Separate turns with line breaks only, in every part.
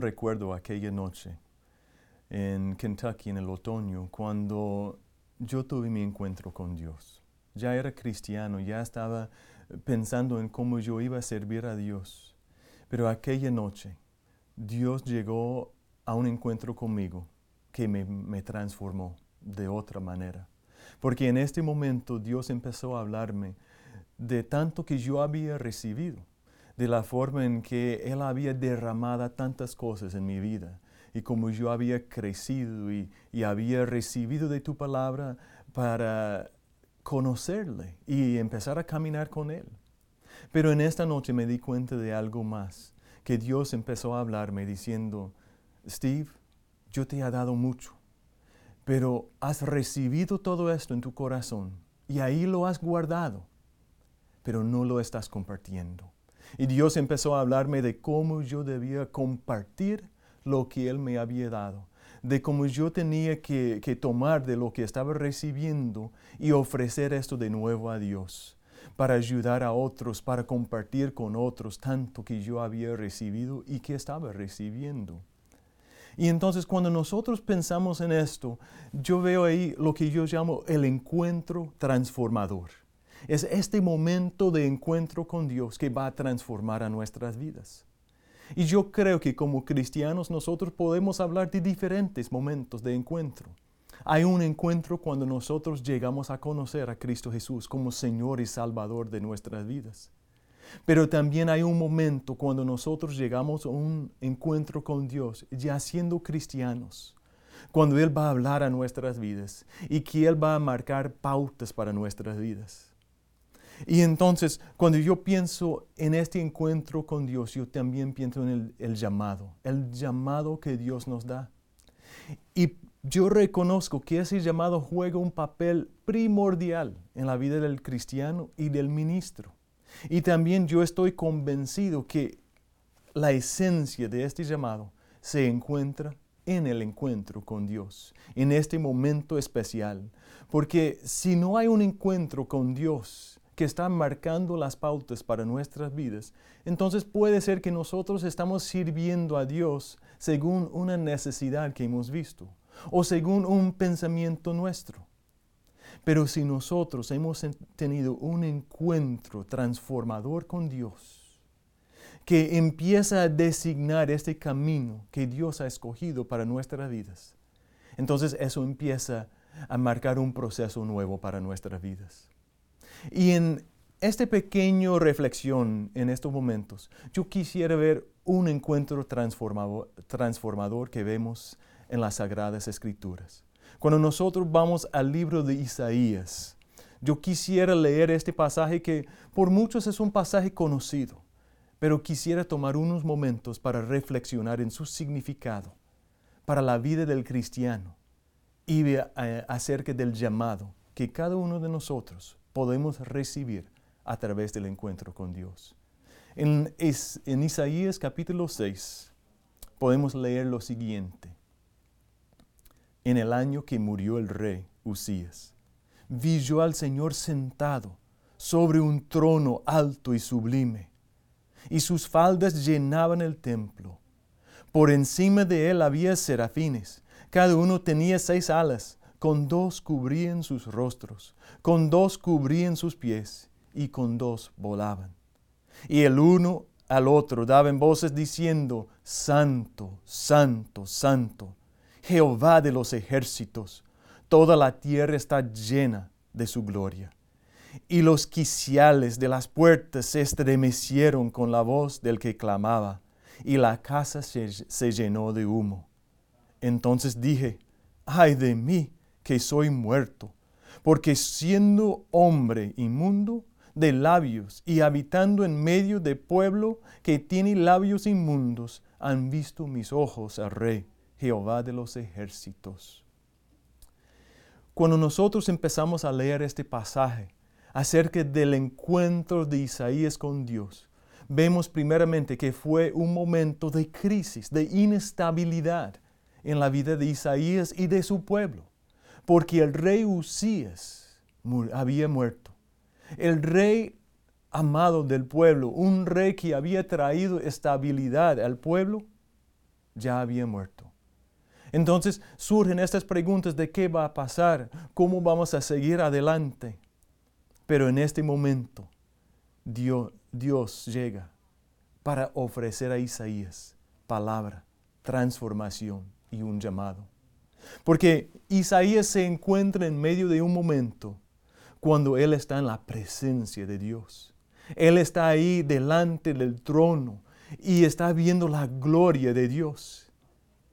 recuerdo aquella noche en Kentucky en el otoño cuando yo tuve mi encuentro con Dios. Ya era cristiano, ya estaba pensando en cómo yo iba a servir a Dios. Pero aquella noche Dios llegó a un encuentro conmigo que me transformó de otra manera. Porque en este momento Dios empezó a hablarme de tanto que yo había recibido, de la forma en que Él había derramado tantas cosas en mi vida y como yo había crecido y, había recibido de tu palabra para conocerle y empezar a caminar con Él. Pero en esta noche me di cuenta de algo más, que Dios empezó a hablarme diciendo, Steve, yo te he dado mucho, pero has recibido todo esto en tu corazón y ahí lo has guardado, pero no lo estás compartiendo. Y Dios empezó a hablarme de cómo yo debía compartir lo que Él me había dado, de cómo yo tenía que, que tomar de lo que estaba recibiendo y ofrecer esto de nuevo a Dios para ayudar a otros, para compartir con otros tanto que yo había recibido y que estaba recibiendo. Y entonces cuando nosotros pensamos en esto, yo veo ahí lo que yo llamo el encuentro transformador. Es este momento de encuentro con Dios que va a transformar a nuestras vidas. Y yo creo que como cristianos nosotros podemos hablar de diferentes momentos de encuentro. Hay un encuentro cuando nosotros llegamos a conocer a Cristo Jesús como Señor y Salvador de nuestras vidas. Pero también hay un momento cuando nosotros llegamos a un encuentro con Dios, ya siendo cristianos, cuando Él va a hablar a nuestras vidas y que Él va a marcar pautas para nuestras vidas. Y entonces, cuando yo pienso en este encuentro con Dios, yo también pienso en el, llamado, el llamado que Dios nos da. Y yo reconozco que ese llamado juega un papel primordial en la vida del cristiano y del ministro. Y también yo estoy convencido que la esencia de este llamado se encuentra en el encuentro con Dios, en este momento especial. Porque si no hay un encuentro con Dios que está marcando las pautas para nuestras vidas, entonces puede ser que nosotros estamos sirviendo a Dios según una necesidad que hemos visto o según un pensamiento nuestro. Pero si nosotros hemos tenido un encuentro transformador con Dios, que empieza a designar este camino que Dios ha escogido para nuestras vidas, entonces eso empieza a marcar un proceso nuevo para nuestras vidas. Y en esta pequeña reflexión en estos momentos, yo quisiera ver un encuentro transformador, que vemos en las Sagradas Escrituras. Cuando nosotros vamos al libro de Isaías, yo quisiera leer este pasaje que por muchos es un pasaje conocido, pero quisiera tomar unos momentos para reflexionar en su significado para la vida del cristiano y acerca del llamado que cada uno de nosotros podemos recibir a través del encuentro con Dios. En, Isaías capítulo 6 podemos leer lo siguiente en el año que murió el rey Usías. Vi yo al Señor sentado sobre un trono alto y sublime, y sus faldas llenaban el templo. Por encima de él había serafines, cada uno tenía seis alas, con dos cubrían sus rostros, con dos cubrían sus pies, y con dos volaban. Y el uno al otro daban voces diciendo, Santo, Santo, Santo Jehová de los ejércitos, toda la tierra está llena de su gloria. Y los quiciales de las puertas se estremecieron con la voz del que clamaba, y la casa se, se llenó de humo. Entonces dije, ay de mí, que soy muerto, porque siendo hombre inmundo de labios y habitando en medio de pueblo que tiene labios inmundos, han visto mis ojos al rey Jehová de los ejércitos. Cuando nosotros empezamos a leer este pasaje acerca del encuentro de Isaías con Dios, vemos primeramente que fue un momento de crisis, de inestabilidad en la vida de Isaías y de su pueblo, porque el rey Usías había muerto. El rey amado del pueblo, un rey que había traído estabilidad al pueblo, ya había muerto. Entonces surgen estas preguntas de qué va a pasar, cómo vamos a seguir adelante. Pero en este momento Dios, Dios llega para ofrecer a Isaías palabra, transformación y un llamado. Porque Isaías se encuentra en medio de un momento cuando él está en la presencia de Dios. Él está ahí delante del trono y está viendo la gloria de Dios.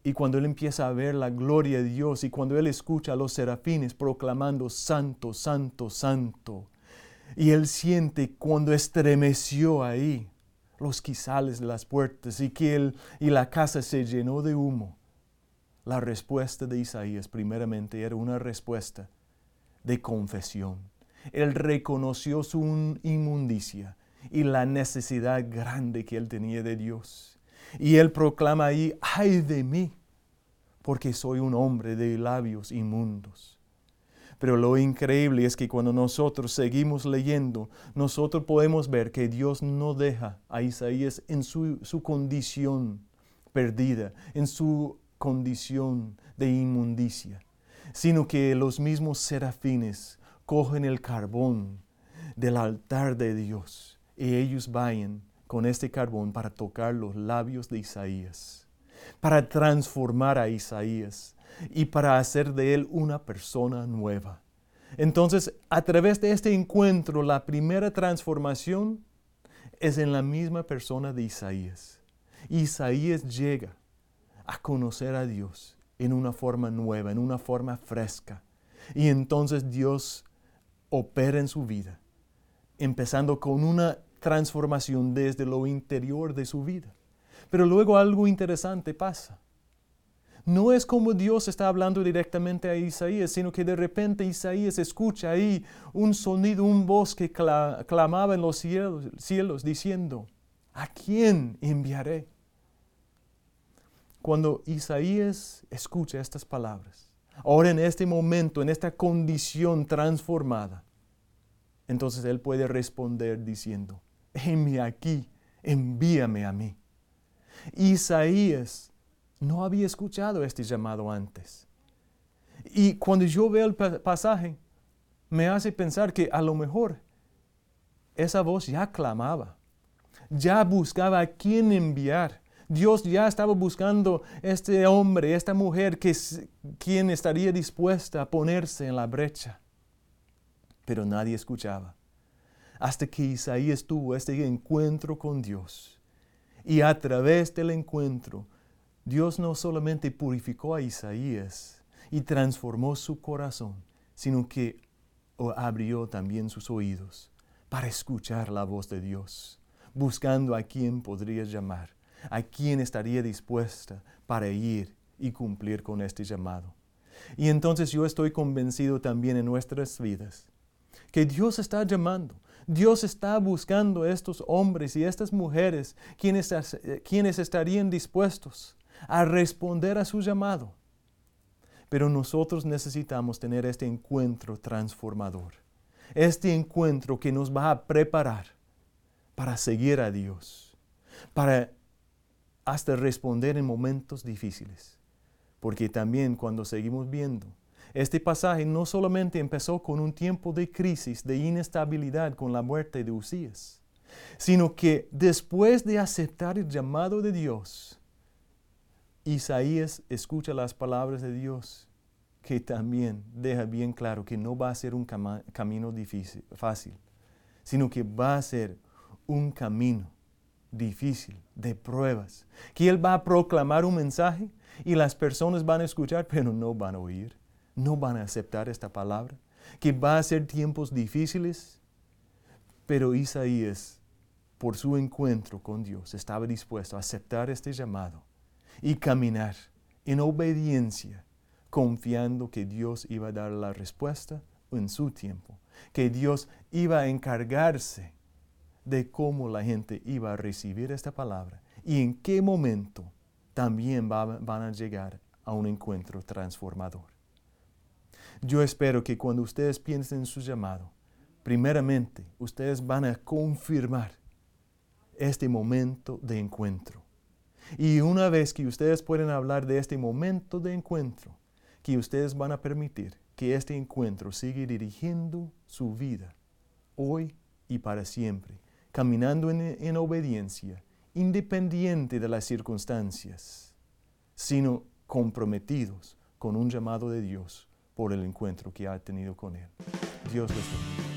Y cuando él empieza a ver la gloria de Dios y cuando él escucha a los serafines proclamando santo, santo, santo, y él siente cuando estremeció ahí los quizales de las puertas y que él, y la casa se llenó de humo. La respuesta de Isaías primeramente era una respuesta de confesión. Él reconoció su inmundicia y la necesidad grande que él tenía de Dios. Y él proclama ahí, ay de mí, porque soy un hombre de labios inmundos. Pero lo increíble es que cuando nosotros seguimos leyendo, nosotros podemos ver que Dios no deja a Isaías en su, su condición perdida, en su condición de inmundicia, sino que los mismos serafines cogen el carbón del altar de Dios y ellos vayan con este carbón para tocar los labios de Isaías, para transformar a Isaías y para hacer de él una persona nueva. Entonces, a través de este encuentro, la primera transformación es en la misma persona de Isaías. Isaías llega a conocer a Dios en una forma nueva, en una forma fresca. Y entonces Dios opera en su vida, empezando con una transformación desde lo interior de su vida. Pero luego algo interesante pasa. No es como Dios está hablando directamente a Isaías, sino que de repente Isaías escucha ahí un sonido, un voz que clamaba en los cielos, cielos diciendo, ¿a quién enviaré? Cuando Isaías escucha estas palabras, ahora en este momento, en esta condición transformada, entonces él puede responder diciendo, heme aquí, envíame a mí. Isaías no había escuchado este llamado antes. Y cuando yo veo el pasaje, me hace pensar que a lo mejor esa voz ya clamaba, ya buscaba a quién enviar. Dios ya estaba buscando este hombre, esta mujer, que, quien estaría dispuesta a ponerse en la brecha. Pero nadie escuchaba hasta que Isaías tuvo este encuentro con Dios. Y a través del encuentro, Dios no solamente purificó a Isaías y transformó su corazón, sino que abrió también sus oídos para escuchar la voz de Dios, buscando a quien podría llamar, a quien estaría dispuesta para ir y cumplir con este llamado. Y entonces yo estoy convencido también en nuestras vidas que Dios está llamando, Dios está buscando a estos hombres y estas mujeres quienes, quienes estarían dispuestos a responder a su llamado. Pero nosotros necesitamos tener este encuentro transformador, este encuentro que nos va a preparar para seguir a Dios, para hasta responder en momentos difíciles. Porque también cuando seguimos viendo este pasaje no solamente empezó con un tiempo de crisis, de inestabilidad con la muerte de Usías, sino que después de aceptar el llamado de Dios, Isaías escucha las palabras de Dios, que también deja bien claro que no va a ser un camino difícil, fácil, sino que va a ser un camino difícil, de pruebas, que Él va a proclamar un mensaje y las personas van a escuchar, pero no van a oír no van a aceptar esta palabra, que va a ser tiempos difíciles, pero Isaías, por su encuentro con Dios, estaba dispuesto a aceptar este llamado y caminar en obediencia, confiando que Dios iba a dar la respuesta en su tiempo, que Dios iba a encargarse de cómo la gente iba a recibir esta palabra y en qué momento también van a llegar a un encuentro transformador. Yo espero que cuando ustedes piensen en su llamado, primeramente ustedes van a confirmar este momento de encuentro. Y una vez que ustedes pueden hablar de este momento de encuentro, que ustedes van a permitir que este encuentro siga dirigiendo su vida, hoy y para siempre, caminando en, en obediencia, independiente de las circunstancias, sino comprometidos con un llamado de Dios por el encuentro que ha tenido con Él. Dios les bendiga.